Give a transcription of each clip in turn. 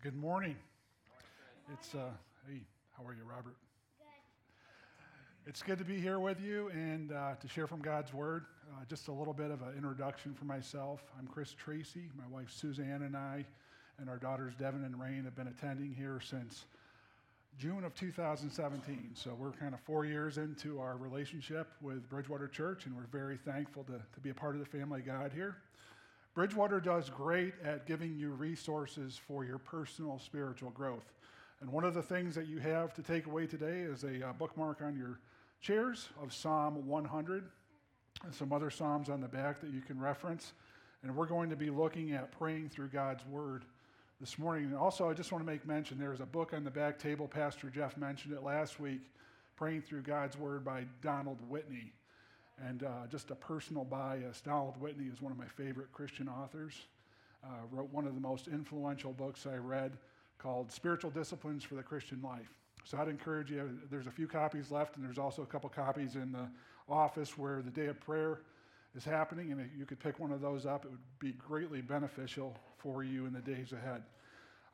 Good morning. It's, uh, hey, how are you, Robert? Good. It's good to be here with you and uh, to share from God's Word. Uh, just a little bit of an introduction for myself. I'm Chris Tracy. My wife Suzanne and I, and our daughters Devin and Rain, have been attending here since June of 2017. So we're kind of four years into our relationship with Bridgewater Church, and we're very thankful to, to be a part of the family of God here. Bridgewater does great at giving you resources for your personal spiritual growth. And one of the things that you have to take away today is a uh, bookmark on your chairs of Psalm 100 and some other Psalms on the back that you can reference. And we're going to be looking at praying through God's Word this morning. And also, I just want to make mention there's a book on the back table. Pastor Jeff mentioned it last week Praying Through God's Word by Donald Whitney. And uh, just a personal bias, Donald Whitney is one of my favorite Christian authors. Uh, wrote one of the most influential books I read called Spiritual Disciplines for the Christian Life. So I'd encourage you, there's a few copies left, and there's also a couple copies in the office where the day of prayer is happening, and you could pick one of those up, it would be greatly beneficial for you in the days ahead.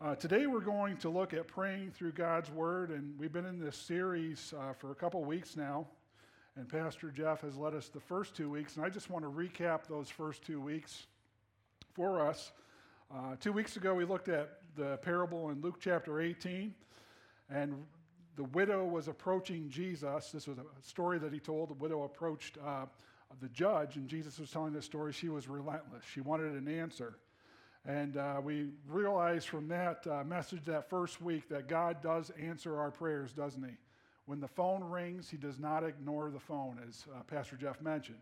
Uh, today, we're going to look at praying through God's Word, and we've been in this series uh, for a couple weeks now. And Pastor Jeff has led us the first two weeks, and I just want to recap those first two weeks for us. Uh, two weeks ago, we looked at the parable in Luke chapter 18, and the widow was approaching Jesus. This was a story that he told. The widow approached uh, the judge, and Jesus was telling this story. She was relentless. She wanted an answer. And uh, we realized from that uh, message that first week that God does answer our prayers, doesn't He? When the phone rings, he does not ignore the phone, as uh, Pastor Jeff mentioned.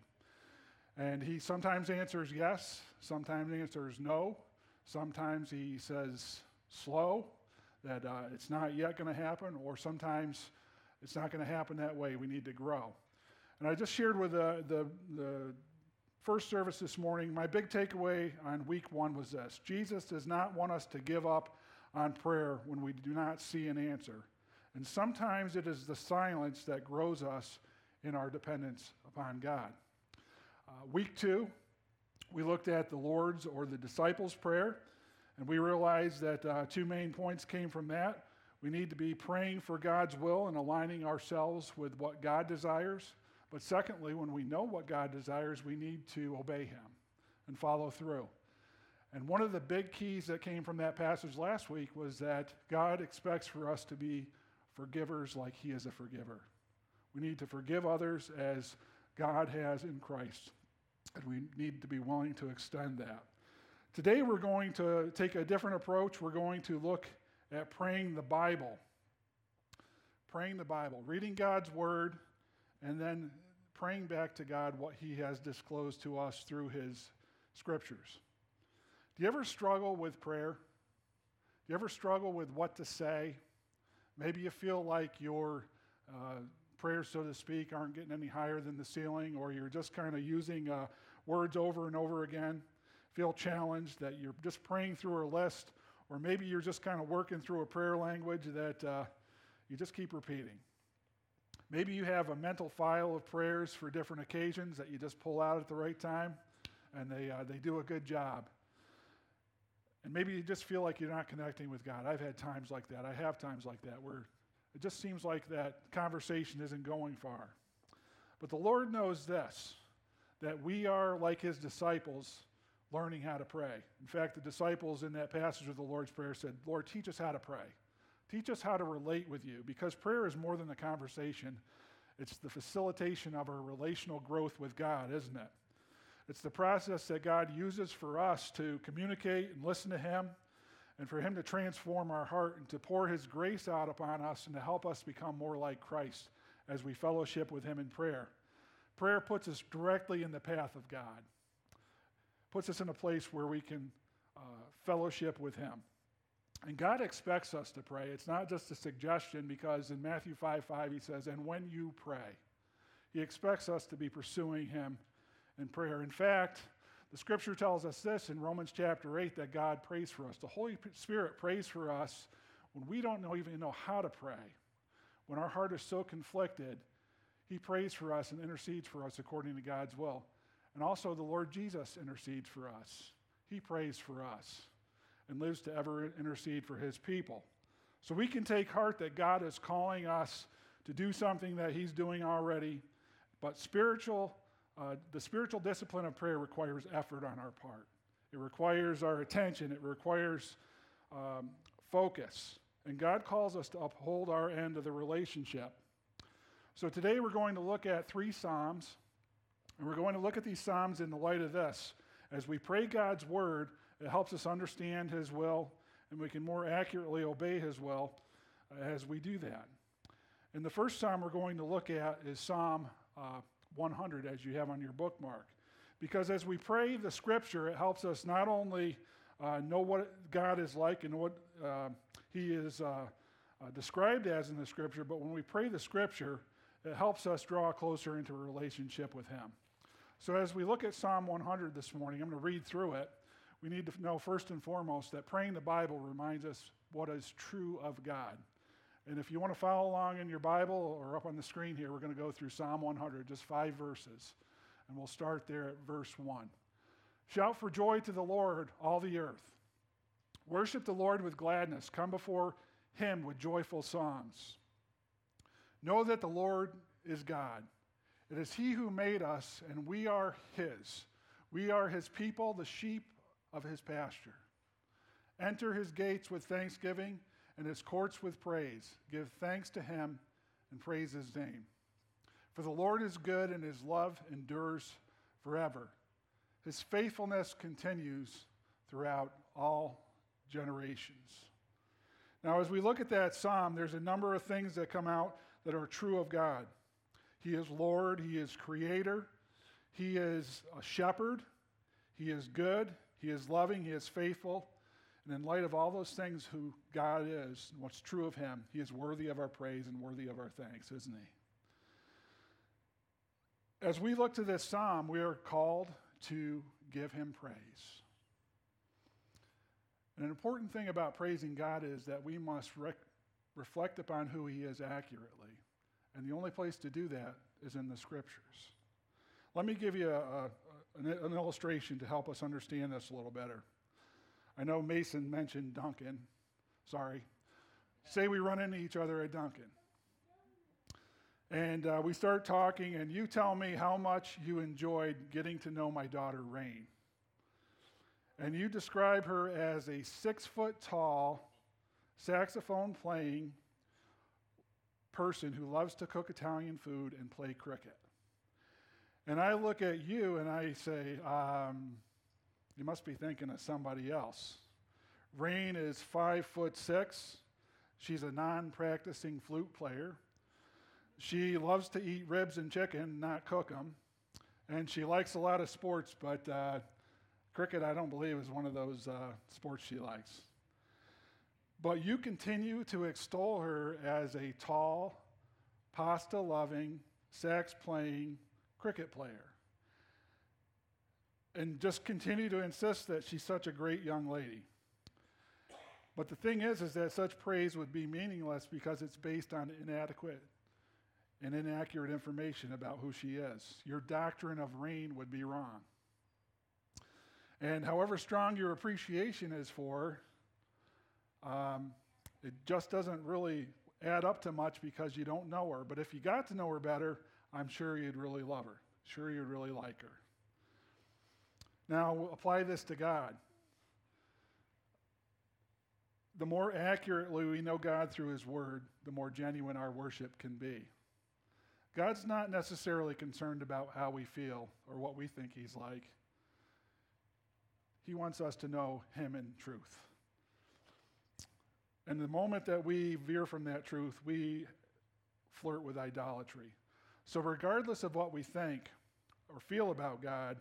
And he sometimes answers yes, sometimes answers no, sometimes he says slow, that uh, it's not yet going to happen, or sometimes it's not going to happen that way. We need to grow. And I just shared with the, the, the first service this morning, my big takeaway on week one was this Jesus does not want us to give up on prayer when we do not see an answer. And sometimes it is the silence that grows us in our dependence upon God. Uh, week two, we looked at the Lord's or the disciples' prayer, and we realized that uh, two main points came from that. We need to be praying for God's will and aligning ourselves with what God desires. But secondly, when we know what God desires, we need to obey Him and follow through. And one of the big keys that came from that passage last week was that God expects for us to be forgivers like he is a forgiver. We need to forgive others as God has in Christ, and we need to be willing to extend that. Today, we're going to take a different approach. We're going to look at praying the Bible. Praying the Bible, reading God's Word, and then praying back to God what He has disclosed to us through His Scriptures. Do you ever struggle with prayer? Do you ever struggle with what to say? Maybe you feel like your uh, prayers, so to speak, aren't getting any higher than the ceiling, or you're just kind of using uh, words over and over again. Feel challenged that you're just praying through a list, or maybe you're just kind of working through a prayer language that uh, you just keep repeating. Maybe you have a mental file of prayers for different occasions that you just pull out at the right time, and they, uh, they do a good job. And maybe you just feel like you're not connecting with God. I've had times like that. I have times like that where it just seems like that conversation isn't going far. But the Lord knows this that we are like his disciples learning how to pray. In fact, the disciples in that passage of the Lord's Prayer said, Lord, teach us how to pray. Teach us how to relate with you because prayer is more than a conversation. It's the facilitation of our relational growth with God, isn't it? It's the process that God uses for us to communicate and listen to Him and for Him to transform our heart and to pour His grace out upon us and to help us become more like Christ as we fellowship with Him in prayer. Prayer puts us directly in the path of God, puts us in a place where we can uh, fellowship with Him. And God expects us to pray. It's not just a suggestion because in Matthew 5 5, He says, And when you pray, He expects us to be pursuing Him in prayer. In fact, the scripture tells us this in Romans chapter 8 that God prays for us. The Holy Spirit prays for us when we don't know, even know how to pray. When our heart is so conflicted, He prays for us and intercedes for us according to God's will. And also, the Lord Jesus intercedes for us. He prays for us. and lives to ever intercede for his people. So we can take heart that God is calling us to do something that he's doing already, but spiritual, uh, the spiritual discipline of prayer requires effort on our part. It requires our attention, it requires um, focus. And God calls us to uphold our end of the relationship. So today we're going to look at three Psalms, and we're going to look at these Psalms in the light of this. As we pray God's word, it helps us understand His will, and we can more accurately obey His will as we do that. And the first Psalm we're going to look at is Psalm uh, 100, as you have on your bookmark. Because as we pray the scripture, it helps us not only uh, know what God is like and what uh, He is uh, uh, described as in the scripture, but when we pray the scripture, it helps us draw closer into a relationship with Him. So, as we look at Psalm 100 this morning, I'm going to read through it. We need to know first and foremost that praying the Bible reminds us what is true of God. And if you want to follow along in your Bible or up on the screen here, we're going to go through Psalm 100, just five verses. And we'll start there at verse 1. Shout for joy to the Lord, all the earth. Worship the Lord with gladness. Come before him with joyful songs. Know that the Lord is God. It is He who made us, and we are His. We are His people, the sheep of His pasture. Enter His gates with thanksgiving and His courts with praise. Give thanks to Him and praise His name. For the Lord is good, and His love endures forever. His faithfulness continues throughout all generations. Now, as we look at that psalm, there's a number of things that come out that are true of God. He is Lord, He is Creator, He is a shepherd, He is good, He is loving, He is faithful. And in light of all those things, who God is, and what's true of Him, He is worthy of our praise and worthy of our thanks, isn't He? As we look to this psalm, we are called to give Him praise. And an important thing about praising God is that we must reflect upon who He is accurately. And the only place to do that is in the scriptures. Let me give you a, a, an illustration to help us understand this a little better. I know Mason mentioned Dunkin. Sorry. Say we run into each other at Dunkin. And uh, we start talking, and you tell me how much you enjoyed getting to know my daughter, Rain. And you describe her as a six foot tall, saxophone playing person who loves to cook Italian food and play cricket. And I look at you and I say, um, you must be thinking of somebody else. Rain is five foot six. She's a non practicing flute player. She loves to eat ribs and chicken, not cook them. And she likes a lot of sports, but uh, cricket, I don't believe, is one of those uh, sports she likes. But you continue to extol her as a tall, pasta loving, sax playing cricket player. And just continue to insist that she's such a great young lady. But the thing is, is that such praise would be meaningless because it's based on inadequate and inaccurate information about who she is. Your doctrine of rain would be wrong. And however strong your appreciation is for um, it just doesn't really add up to much because you don't know her. But if you got to know her better, I'm sure you'd really love her. Sure, you'd really like her. Now, apply this to God. The more accurately we know God through His Word, the more genuine our worship can be. God's not necessarily concerned about how we feel or what we think He's like. He wants us to know Him in truth. And the moment that we veer from that truth, we flirt with idolatry. So, regardless of what we think or feel about God,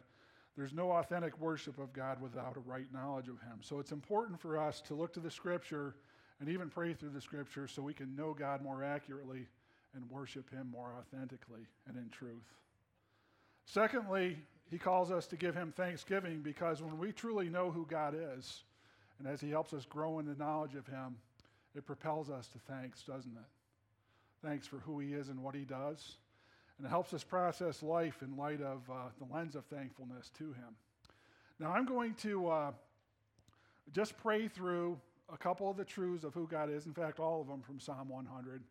there's no authentic worship of God without a right knowledge of Him. So, it's important for us to look to the Scripture and even pray through the Scripture so we can know God more accurately and worship Him more authentically and in truth. Secondly, He calls us to give Him thanksgiving because when we truly know who God is, and as He helps us grow in the knowledge of Him, it propels us to thanks, doesn't it? Thanks for who He is and what He does. And it helps us process life in light of uh, the lens of thankfulness to Him. Now, I'm going to uh, just pray through a couple of the truths of who God is, in fact, all of them from Psalm 100,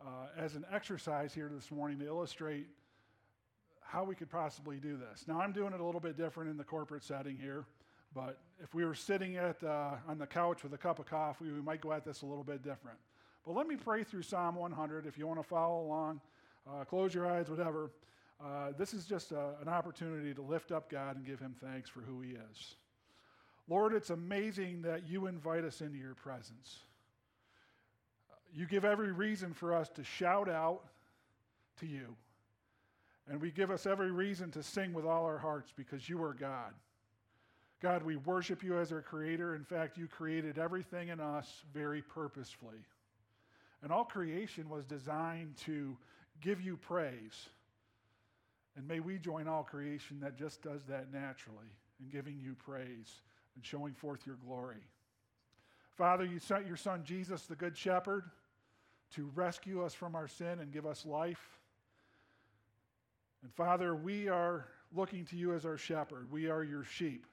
uh, as an exercise here this morning to illustrate how we could possibly do this. Now, I'm doing it a little bit different in the corporate setting here, but if we were sitting at, uh, on the couch with a cup of coffee, we might go at this a little bit different. But let me pray through Psalm 100 if you want to follow along. Uh, close your eyes, whatever. Uh, this is just a, an opportunity to lift up God and give him thanks for who he is. Lord, it's amazing that you invite us into your presence. You give every reason for us to shout out to you. And we give us every reason to sing with all our hearts because you are God. God, we worship you as our creator. In fact, you created everything in us very purposefully. And all creation was designed to give you praise. And may we join all creation that just does that naturally in giving you praise and showing forth your glory. Father, you sent your son Jesus, the Good Shepherd, to rescue us from our sin and give us life. And Father, we are looking to you as our shepherd. We are your sheep.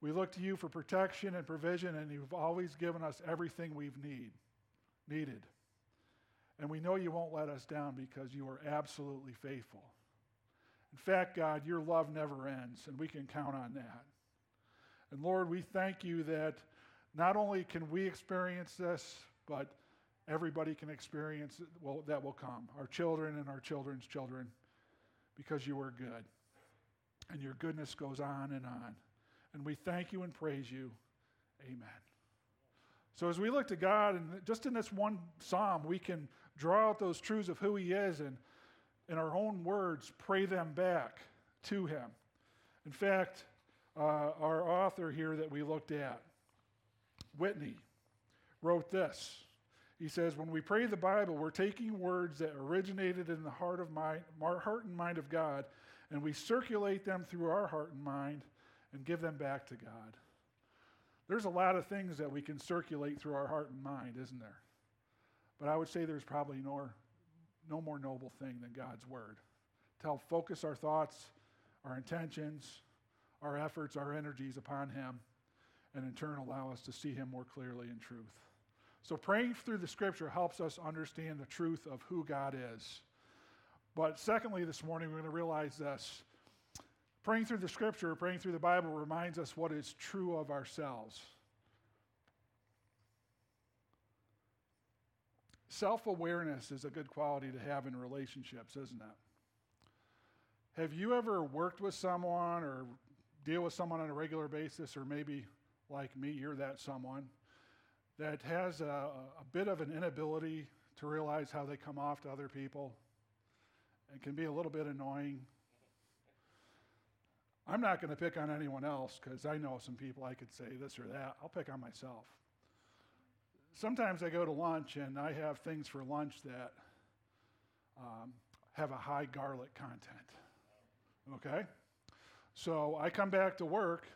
We look to you for protection and provision, and you've always given us everything we've need, needed. And we know you won't let us down because you are absolutely faithful. In fact, God, your love never ends, and we can count on that. And Lord, we thank you that not only can we experience this, but everybody can experience it well, that will come our children and our children's children because you are good. And your goodness goes on and on. And we thank you and praise you. Amen. So, as we look to God, and just in this one psalm, we can draw out those truths of who He is and, in our own words, pray them back to Him. In fact, uh, our author here that we looked at, Whitney, wrote this. He says, When we pray the Bible, we're taking words that originated in the heart, of mind, heart and mind of God, and we circulate them through our heart and mind and give them back to God. There's a lot of things that we can circulate through our heart and mind, isn't there? But I would say there's probably no, no more noble thing than God's Word to help focus our thoughts, our intentions, our efforts, our energies upon Him, and in turn allow us to see Him more clearly in truth. So, praying through the Scripture helps us understand the truth of who God is. But secondly, this morning, we're going to realize this. Praying through the Scripture, praying through the Bible reminds us what is true of ourselves. Self awareness is a good quality to have in relationships, isn't it? Have you ever worked with someone or deal with someone on a regular basis, or maybe like me, you're that someone that has a, a bit of an inability to realize how they come off to other people and can be a little bit annoying? I'm not going to pick on anyone else because I know some people I could say this or that. I'll pick on myself sometimes I go to lunch and I have things for lunch that um, have a high garlic content. Okay? So I come back to work,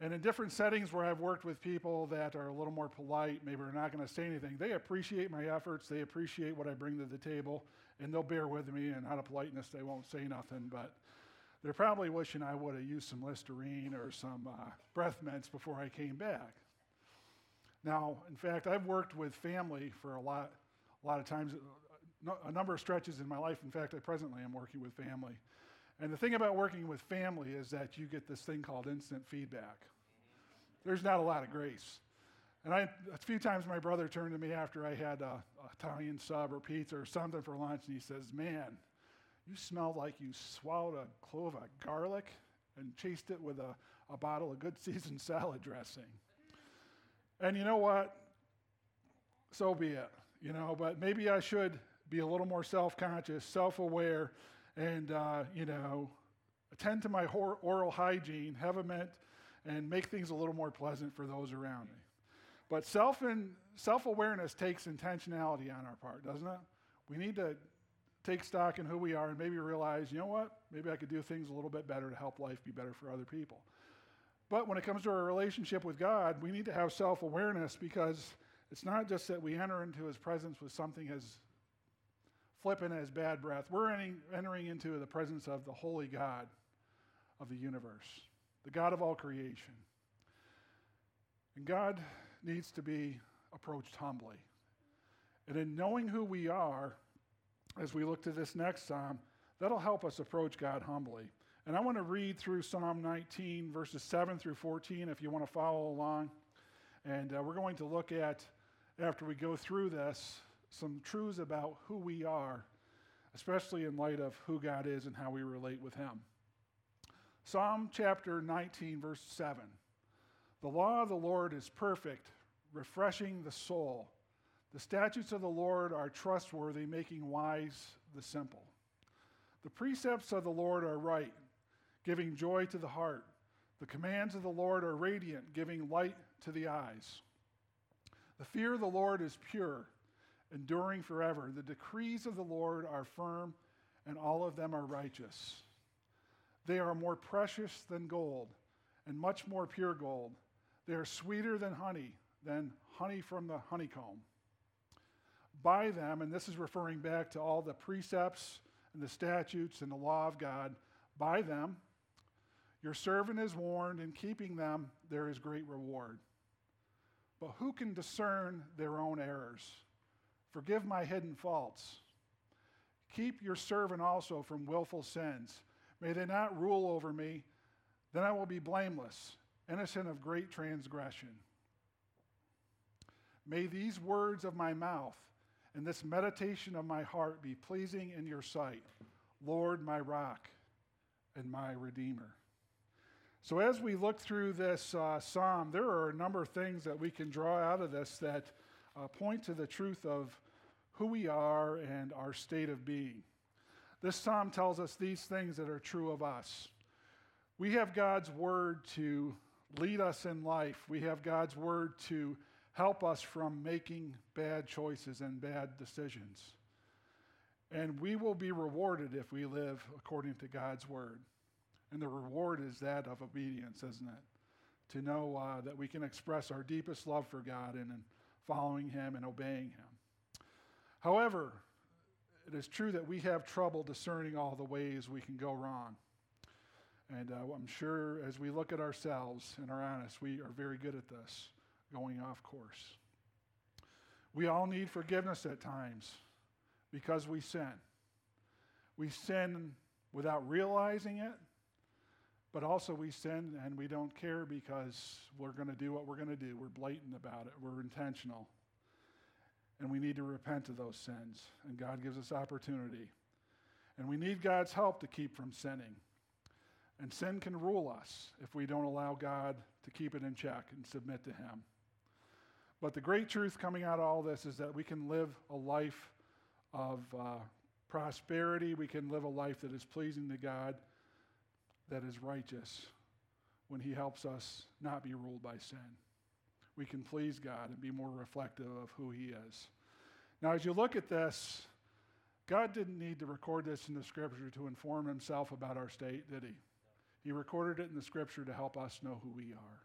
and in different settings where I've worked with people that are a little more polite, maybe they're not going to say anything, they appreciate my efforts, they appreciate what I bring to the table, and they'll bear with me, and out of politeness, they won't say nothing, but they're probably wishing I would have used some Listerine or some uh, breath mints before I came back. Now, in fact, I've worked with family for a lot, a lot of times, a number of stretches in my life. In fact, I presently am working with family. And the thing about working with family is that you get this thing called instant feedback. There's not a lot of grace. And I, a few times my brother turned to me after I had a, Italian sub or pizza or something for lunch, and he says, Man, you smell like you swallowed a clove of garlic and chased it with a, a bottle of good seasoned salad dressing. And you know what? So be it, you know, but maybe I should be a little more self conscious, self aware, and, uh, you know, attend to my oral hygiene, have a mint, and make things a little more pleasant for those around me. But self and self awareness takes intentionality on our part, doesn't it? We need to take stock in who we are and maybe realize, you know what? Maybe I could do things a little bit better to help life be better for other people. But when it comes to our relationship with God, we need to have self awareness because it's not just that we enter into his presence with something as flippant as bad breath. We're entering into the presence of the holy God of the universe, the God of all creation. And God needs to be approached humbly. And in knowing who we are, as we look to this next psalm, that'll help us approach God humbly. And I want to read through Psalm 19, verses 7 through 14, if you want to follow along. And uh, we're going to look at, after we go through this, some truths about who we are, especially in light of who God is and how we relate with Him. Psalm chapter 19, verse 7. The law of the Lord is perfect, refreshing the soul. The statutes of the Lord are trustworthy, making wise the simple. The precepts of the Lord are right, giving joy to the heart. The commands of the Lord are radiant, giving light to the eyes. The fear of the Lord is pure, enduring forever. The decrees of the Lord are firm, and all of them are righteous. They are more precious than gold, and much more pure gold. They are sweeter than honey, than honey from the honeycomb. By them, and this is referring back to all the precepts and the statutes and the law of God, by them, your servant is warned, in keeping them, there is great reward. But who can discern their own errors? Forgive my hidden faults. Keep your servant also from willful sins. May they not rule over me. Then I will be blameless, innocent of great transgression. May these words of my mouth and this meditation of my heart be pleasing in your sight, Lord, my rock and my redeemer. So, as we look through this uh, psalm, there are a number of things that we can draw out of this that uh, point to the truth of who we are and our state of being. This psalm tells us these things that are true of us. We have God's word to lead us in life, we have God's word to help us from making bad choices and bad decisions. And we will be rewarded if we live according to God's word. And the reward is that of obedience, isn't it? To know uh, that we can express our deepest love for God in following Him and obeying Him. However, it is true that we have trouble discerning all the ways we can go wrong. And uh, I'm sure as we look at ourselves and are honest, we are very good at this, going off course. We all need forgiveness at times because we sin. We sin without realizing it, but also we sin and we don't care because we're going to do what we're going to do. We're blatant about it, we're intentional. And we need to repent of those sins. And God gives us opportunity. And we need God's help to keep from sinning. And sin can rule us if we don't allow God to keep it in check and submit to Him. But the great truth coming out of all this is that we can live a life of uh, prosperity. We can live a life that is pleasing to God, that is righteous, when He helps us not be ruled by sin we can please God and be more reflective of who He is. Now, as you look at this, God didn't need to record this in the scripture to inform himself about our state, did he? He recorded it in the scripture to help us know who we are.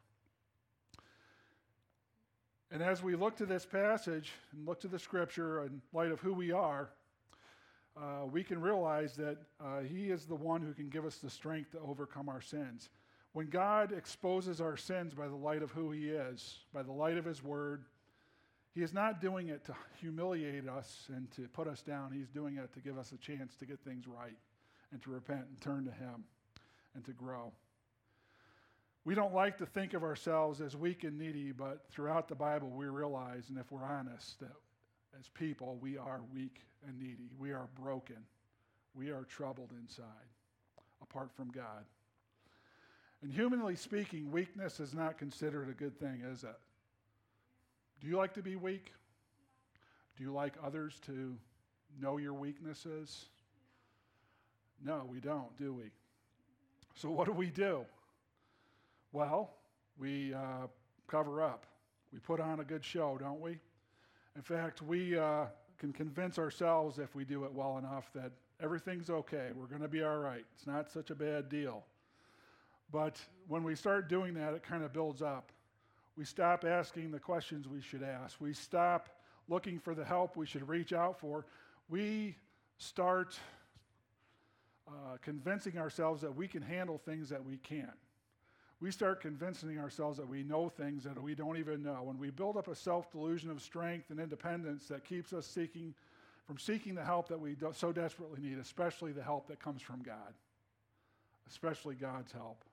And as we look to this passage and look to the scripture in light of who we are, uh, we can realize that uh, He is the one who can give us the strength to overcome our sins. When God exposes our sins by the light of who He is, by the light of His Word, He is not doing it to humiliate us and to put us down. He's doing it to give us a chance to get things right and to repent and turn to Him and to grow. We don't like to think of ourselves as weak and needy, but throughout the Bible, we realize, and if we're honest, that as people, we are weak and needy. We are broken. We are troubled inside apart from God. And humanly speaking, weakness is not considered a good thing, is it? Do you like to be weak? Do you like others to know your weaknesses? No, we don't, do we? So, what do we do? Well, we uh, cover up. We put on a good show, don't we? In fact, we uh, can convince ourselves, if we do it well enough, that everything's okay. We're going to be all right. It's not such a bad deal. But when we start doing that, it kind of builds up. We stop asking the questions we should ask. We stop looking for the help we should reach out for. We start uh, convincing ourselves that we can handle things that we can't. We start convincing ourselves that we know things that we don't even know. When we build up a self delusion of strength and independence that keeps us seeking from seeking the help that we so desperately need, especially the help that comes from God, especially God's help.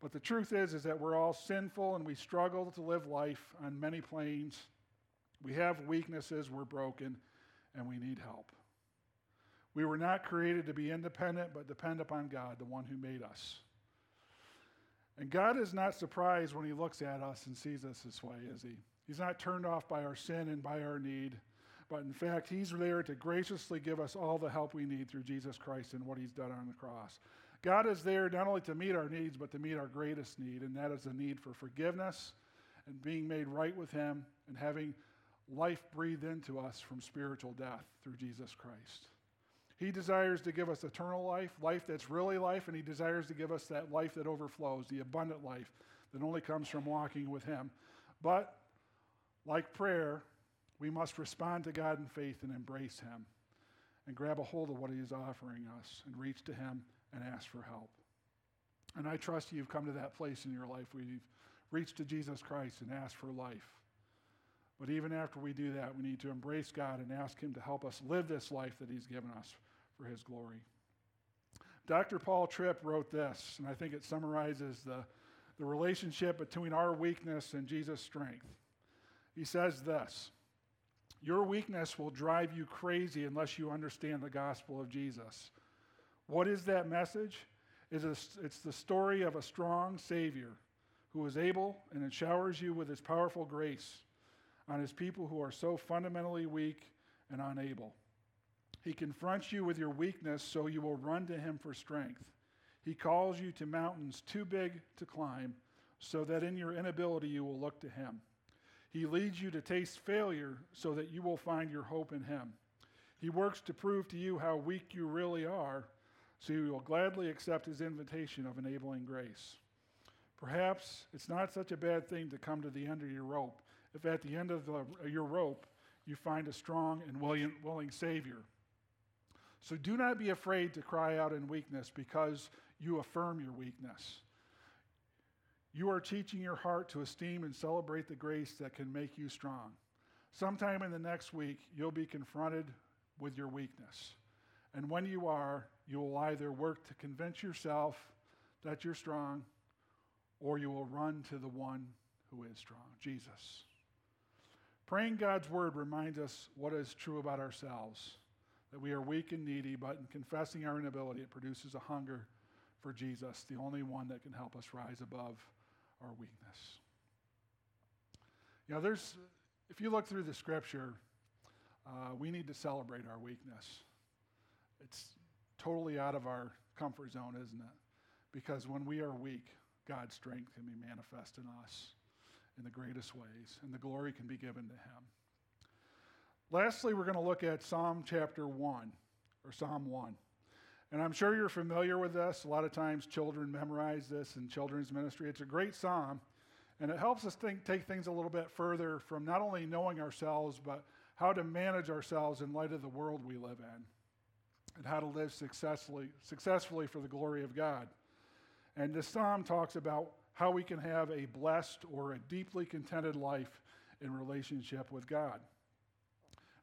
But the truth is, is that we're all sinful and we struggle to live life on many planes. We have weaknesses, we're broken, and we need help. We were not created to be independent, but depend upon God, the one who made us. And God is not surprised when He looks at us and sees us this way, is He? He's not turned off by our sin and by our need, but in fact, He's there to graciously give us all the help we need through Jesus Christ and what He's done on the cross. God is there not only to meet our needs, but to meet our greatest need, and that is the need for forgiveness and being made right with Him and having life breathed into us from spiritual death through Jesus Christ. He desires to give us eternal life, life that's really life, and He desires to give us that life that overflows, the abundant life that only comes from walking with Him. But, like prayer, we must respond to God in faith and embrace Him and grab a hold of what He is offering us and reach to Him and ask for help. And I trust you've come to that place in your life where you've reached to Jesus Christ and asked for life. But even after we do that, we need to embrace God and ask Him to help us live this life that He's given us for his glory. Dr. Paul Tripp wrote this, and I think it summarizes the, the relationship between our weakness and Jesus' strength. He says this Your weakness will drive you crazy unless you understand the gospel of Jesus. What is that message? It's the story of a strong Savior who is able and showers you with his powerful grace on his people who are so fundamentally weak and unable. He confronts you with your weakness so you will run to him for strength. He calls you to mountains too big to climb so that in your inability you will look to him. He leads you to taste failure so that you will find your hope in him. He works to prove to you how weak you really are so you will gladly accept his invitation of enabling grace. Perhaps it's not such a bad thing to come to the end of your rope if at the end of the, your rope you find a strong and willing, willing Savior so do not be afraid to cry out in weakness because you affirm your weakness. You are teaching your heart to esteem and celebrate the grace that can make you strong. Sometime in the next week, you'll be confronted with your weakness. And when you are, you will either work to convince yourself that you're strong or you will run to the one who is strong, Jesus. Praying God's word reminds us what is true about ourselves that we are weak and needy, but in confessing our inability, it produces a hunger for Jesus, the only one that can help us rise above our weakness. You know, there's, if you look through the scripture, uh, we need to celebrate our weakness. It's totally out of our comfort zone, isn't it? Because when we are weak, God's strength can be manifest in us in the greatest ways, and the glory can be given to Him. Lastly, we're going to look at Psalm chapter 1, or Psalm 1. And I'm sure you're familiar with this. A lot of times children memorize this in children's ministry. It's a great psalm, and it helps us think, take things a little bit further from not only knowing ourselves, but how to manage ourselves in light of the world we live in, and how to live successfully, successfully for the glory of God. And this psalm talks about how we can have a blessed or a deeply contented life in relationship with God.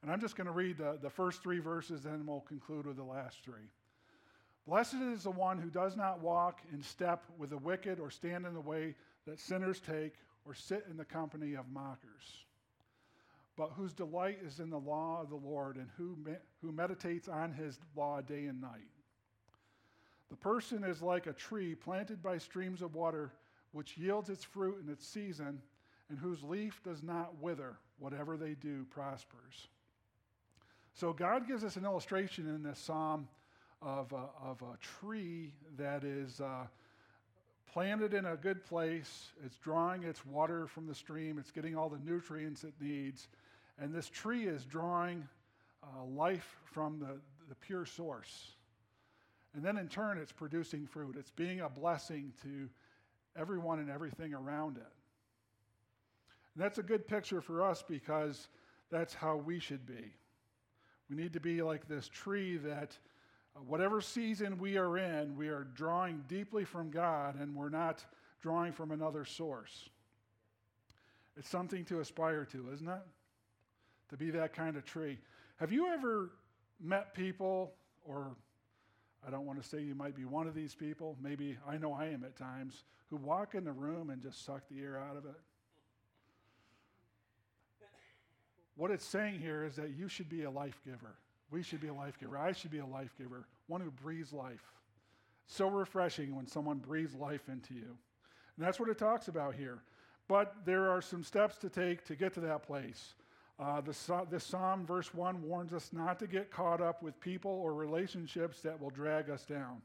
And I'm just going to read the, the first three verses, and we'll conclude with the last three. Blessed is the one who does not walk in step with the wicked, or stand in the way that sinners take, or sit in the company of mockers, but whose delight is in the law of the Lord, and who, who meditates on his law day and night. The person is like a tree planted by streams of water, which yields its fruit in its season, and whose leaf does not wither. Whatever they do prospers. So God gives us an illustration in this psalm of a, of a tree that is uh, planted in a good place. It's drawing its water from the stream. It's getting all the nutrients it needs. And this tree is drawing uh, life from the, the pure source. And then in turn, it's producing fruit. It's being a blessing to everyone and everything around it. And that's a good picture for us because that's how we should be. We need to be like this tree that Uh, whatever season we are in, we are drawing deeply from God and we're not drawing from another source. It's something to aspire to, isn't it? To be that kind of tree. Have you ever met people, or I don't want to say you might be one of these people, maybe I know I am at times, who walk in the room and just suck the air out of it? What it's saying here is that you should be a life giver. We should be a life giver. I should be a life giver, one who breathes life. So refreshing when someone breathes life into you. And that's what it talks about here. But there are some steps to take to get to that place. Uh, the, this Psalm, verse 1, warns us not to get caught up with people or relationships that will drag us down.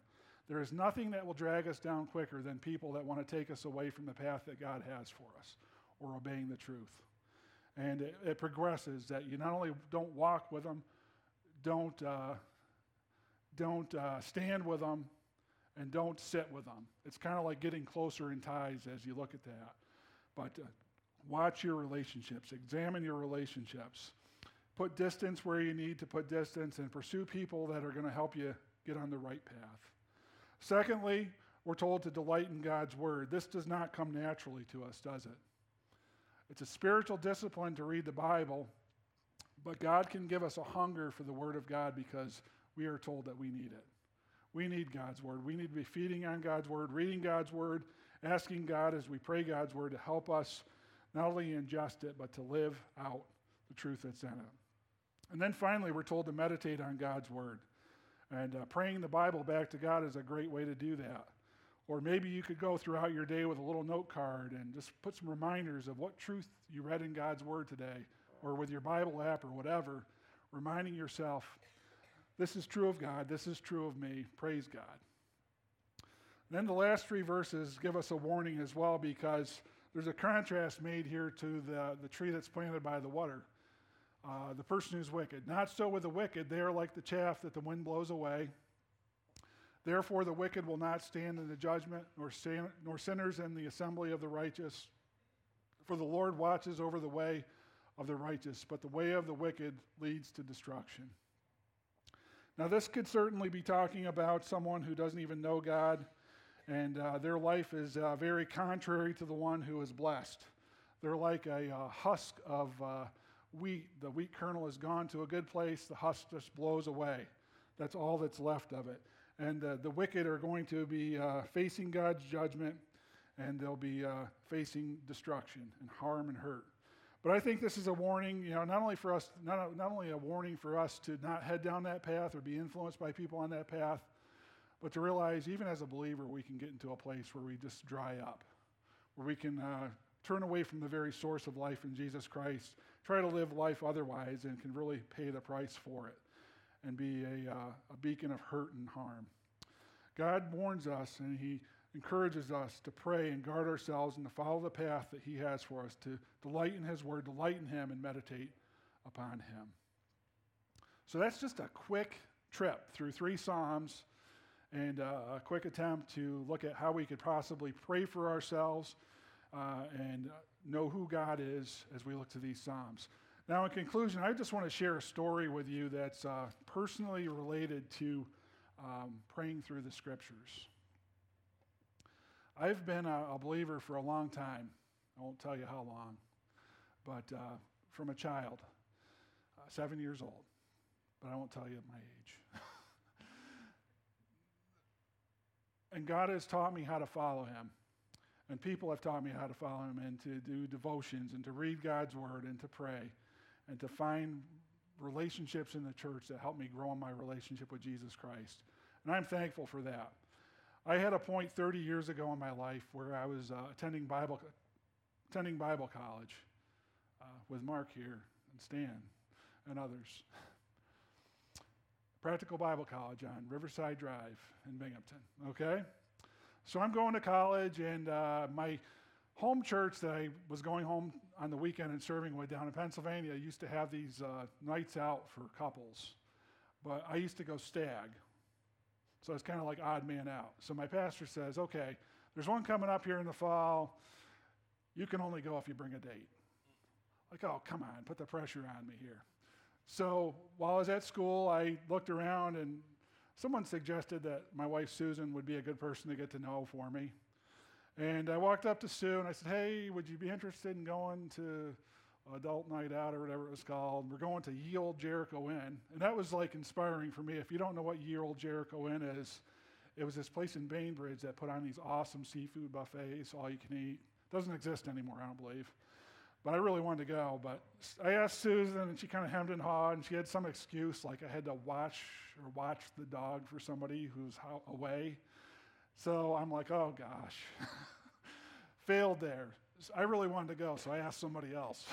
There is nothing that will drag us down quicker than people that want to take us away from the path that God has for us or obeying the truth. And it, it progresses that you not only don't walk with them, don't, uh, don't uh, stand with them, and don't sit with them. It's kind of like getting closer in ties as you look at that. But uh, watch your relationships, examine your relationships. Put distance where you need to put distance and pursue people that are going to help you get on the right path. Secondly, we're told to delight in God's word. This does not come naturally to us, does it? It's a spiritual discipline to read the Bible, but God can give us a hunger for the word of God because we are told that we need it. We need God's word. We need to be feeding on God's word, reading God's word, asking God as we pray God's word to help us not only ingest it, but to live out the truth that's in it. And then finally, we're told to meditate on God's word. And uh, praying the Bible back to God is a great way to do that. Or maybe you could go throughout your day with a little note card and just put some reminders of what truth you read in God's word today, or with your Bible app or whatever, reminding yourself, this is true of God, this is true of me. Praise God. And then the last three verses give us a warning as well because there's a contrast made here to the, the tree that's planted by the water. Uh, the person who's wicked. Not so with the wicked. They are like the chaff that the wind blows away. Therefore, the wicked will not stand in the judgment, nor, stand, nor sinners in the assembly of the righteous. For the Lord watches over the way of the righteous, but the way of the wicked leads to destruction. Now, this could certainly be talking about someone who doesn't even know God and uh, their life is uh, very contrary to the one who is blessed. They're like a uh, husk of uh, wheat. The wheat kernel has gone to a good place, the husk just blows away. That's all that's left of it. And uh, the wicked are going to be uh, facing God's judgment, and they'll be facing destruction and harm and hurt. But I think this is a warning, you know, not only for us, not, not only a warning for us to not head down that path or be influenced by people on that path, but to realize, even as a believer, we can get into a place where we just dry up, where we can uh, turn away from the very source of life in Jesus Christ, try to live life otherwise, and can really pay the price for it and be a, uh, a beacon of hurt and harm. God warns us and He encourages us to pray and guard ourselves and to follow the path that He has for us, to delight in His Word, delight in Him, and meditate upon Him. So that's just a quick trip through three Psalms and uh, a quick attempt to look at how we could possibly pray for ourselves uh, and know who God is as we look to these Psalms. Now, in conclusion, I just want to share a story with you that's uh, personally related to um, praying through the scriptures. I've been a, a, believer for a long time. I won't tell you how long, but uh, from a child, uh, seven years old. But I won't tell you my age. And God has taught me how to follow him. And people have taught me how to follow him and to do devotions and to read God's word and to pray and to find relationships in the church that help me grow in my relationship with Jesus Christ. And I'm thankful for that. I had a point 30 years ago in my life where I was uh, attending, Bible, attending Bible college uh, with Mark here and Stan and others. Practical Bible College on Riverside Drive in Binghamton. Okay? So I'm going to college, and uh, my home church that I was going home on the weekend and serving with down in Pennsylvania used to have these uh, nights out for couples. But I used to go stag. So it's kind of like odd man out. So my pastor says, okay, there's one coming up here in the fall. You can only go if you bring a date. Like, oh, come on, put the pressure on me here. So while I was at school, I looked around and someone suggested that my wife Susan would be a good person to get to know for me. And I walked up to Sue and I said, Hey, would you be interested in going to adult night out or whatever it was called? We're going to Ye Old Jericho Inn. And that was like inspiring for me. If you don't know what Ye Old Jericho Inn is, it was this place in Bainbridge that put on these awesome seafood buffets, all you can eat. Doesn't exist anymore, I don't believe. But I really wanted to go. But I asked Susan, and she kind of hemmed and hawed, and she had some excuse, like I had to watch or watch the dog for somebody who's away. So I'm like, oh gosh, failed there. I really wanted to go, so I asked somebody else.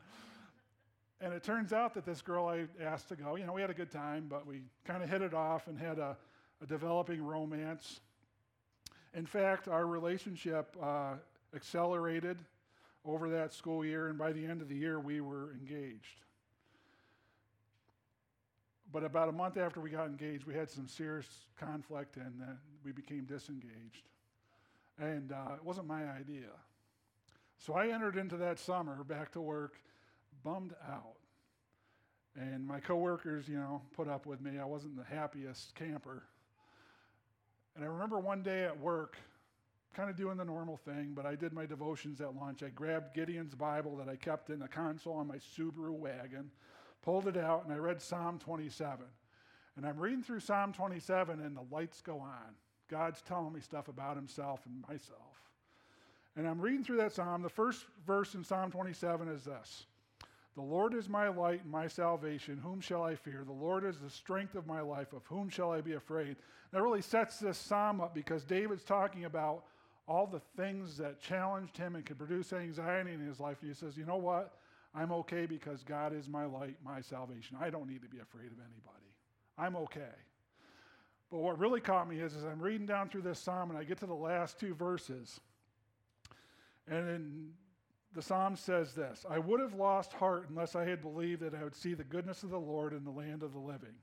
and it turns out that this girl I asked to go, you know, we had a good time, but we kind of hit it off and had a, a developing romance. In fact, our relationship uh, accelerated over that school year, and by the end of the year, we were engaged. But about a month after we got engaged, we had some serious conflict and we became disengaged. And uh, it wasn't my idea. So I entered into that summer back to work, bummed out. And my coworkers, you know, put up with me. I wasn't the happiest camper. And I remember one day at work, kind of doing the normal thing, but I did my devotions at lunch. I grabbed Gideon's Bible that I kept in the console on my Subaru wagon, pulled it out, and I read Psalm 27. And I'm reading through Psalm 27, and the lights go on. God's telling me stuff about himself and myself. And I'm reading through that psalm. The first verse in Psalm 27 is this The Lord is my light and my salvation. Whom shall I fear? The Lord is the strength of my life. Of whom shall I be afraid? That really sets this psalm up because David's talking about all the things that challenged him and could produce anxiety in his life. And He says, You know what? I'm okay because God is my light, my salvation. I don't need to be afraid of anybody. I'm okay. But what really caught me is as I'm reading down through this psalm and I get to the last two verses, and the psalm says this I would have lost heart unless I had believed that I would see the goodness of the Lord in the land of the living.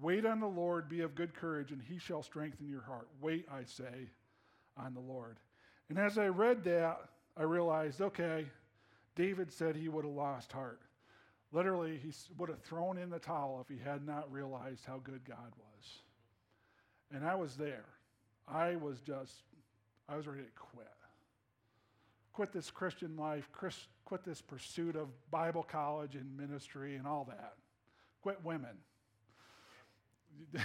Wait on the Lord, be of good courage, and he shall strengthen your heart. Wait, I say, on the Lord. And as I read that, I realized okay, David said he would have lost heart. Literally, he would have thrown in the towel if he had not realized how good God was. And I was there. I was just, I was ready to quit. Quit this Christian life, quit this pursuit of Bible college and ministry and all that. Quit women.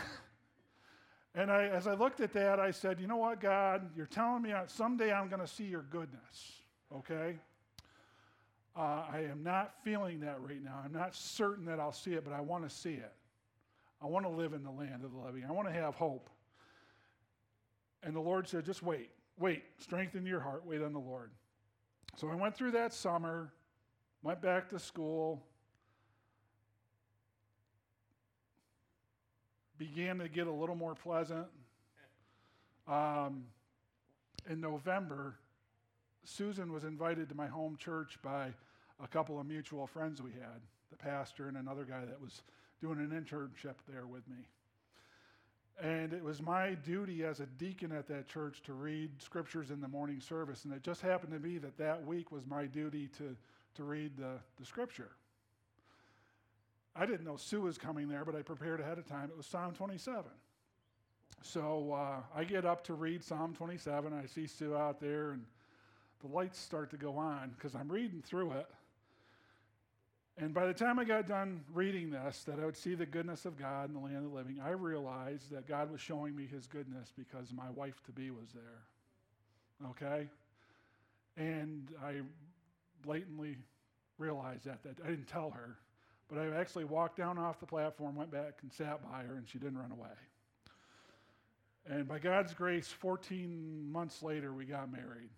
and I, as I looked at that, I said, You know what, God? You're telling me someday I'm going to see your goodness, okay? Uh, I am not feeling that right now. I'm not certain that I'll see it, but I want to see it. I want to live in the land of the living. I want to have hope. And the Lord said, just wait, wait, strengthen your heart, wait on the Lord. So I went through that summer, went back to school, began to get a little more pleasant. Um, in November, Susan was invited to my home church by a couple of mutual friends we had, the pastor and another guy that was doing an internship there with me. And it was my duty as a deacon at that church to read scriptures in the morning service. And it just happened to be that that week was my duty to, to read the, the scripture. I didn't know Sue was coming there, but I prepared ahead of time. It was Psalm 27. So uh, I get up to read Psalm 27. I see Sue out there, and the lights start to go on because I'm reading through it. And by the time I got done reading this, that I would see the goodness of God in the land of the living, I realized that God was showing me his goodness because my wife to be was there. Okay? And I blatantly realized that, that I didn't tell her, but I actually walked down off the platform, went back and sat by her, and she didn't run away. And by God's grace, 14 months later, we got married.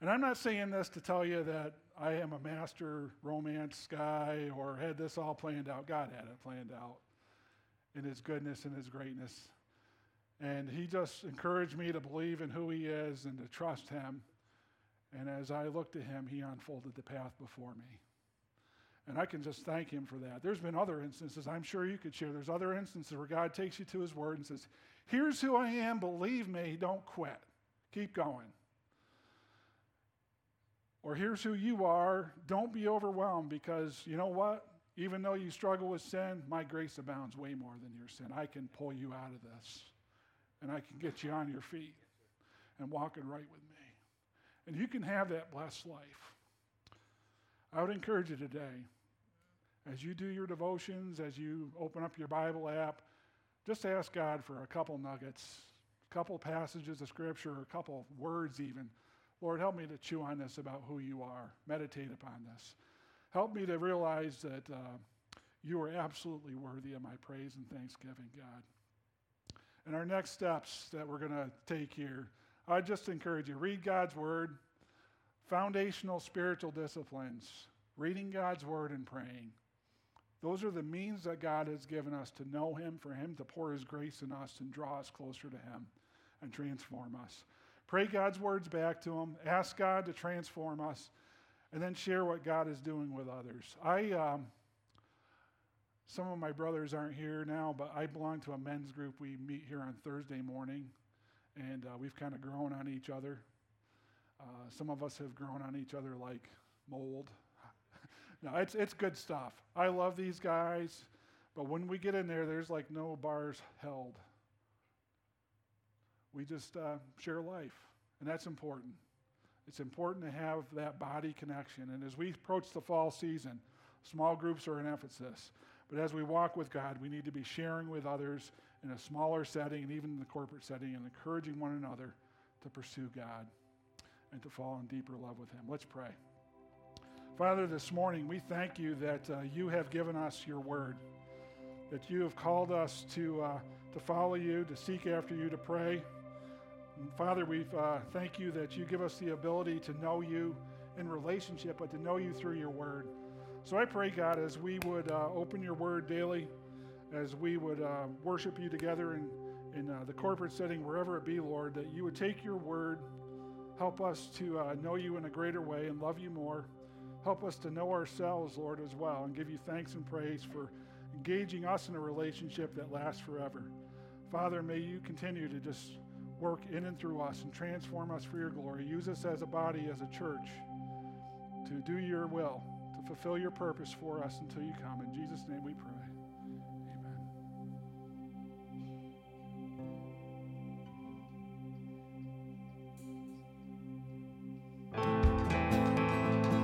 And I'm not saying this to tell you that I am a master romance guy or had this all planned out. God had it planned out in His goodness and His greatness. And He just encouraged me to believe in who He is and to trust Him. And as I looked to Him, He unfolded the path before me. And I can just thank Him for that. There's been other instances I'm sure you could share. There's other instances where God takes you to His Word and says, Here's who I am, believe me, don't quit. Keep going. Or here's who you are. Don't be overwhelmed because you know what? Even though you struggle with sin, my grace abounds way more than your sin. I can pull you out of this, and I can get you on your feet and walking right with me. And you can have that blessed life. I would encourage you today, as you do your devotions, as you open up your Bible app, just ask God for a couple nuggets, a couple passages of Scripture, a couple words even. Lord, help me to chew on this about who you are, meditate upon this. Help me to realize that uh, you are absolutely worthy of my praise and thanksgiving, God. And our next steps that we're going to take here, I just encourage you read God's Word, foundational spiritual disciplines, reading God's Word and praying. Those are the means that God has given us to know Him, for Him to pour His grace in us and draw us closer to Him and transform us. Pray God's words back to Him. Ask God to transform us, and then share what God is doing with others. I, um, some of my brothers aren't here now, but I belong to a men's group. We meet here on Thursday morning, and uh, we've kind of grown on each other. Uh, some of us have grown on each other like mold. no, it's, it's good stuff. I love these guys, but when we get in there, there's like no bars held. We just uh, share life, and that's important. It's important to have that body connection. And as we approach the fall season, small groups are an emphasis. But as we walk with God, we need to be sharing with others in a smaller setting and even in the corporate setting and encouraging one another to pursue God and to fall in deeper love with Him. Let's pray. Father, this morning we thank you that uh, you have given us your word, that you have called us to, uh, to follow you, to seek after you, to pray. Father, we uh, thank you that you give us the ability to know you in relationship, but to know you through your word. So I pray, God, as we would uh, open your word daily, as we would uh, worship you together in, in uh, the corporate setting, wherever it be, Lord, that you would take your word, help us to uh, know you in a greater way and love you more. Help us to know ourselves, Lord, as well, and give you thanks and praise for engaging us in a relationship that lasts forever. Father, may you continue to just work in and through us and transform us for your glory. Use us as a body, as a church, to do your will to fulfill your purpose for us until you come. In Jesus' name we pray.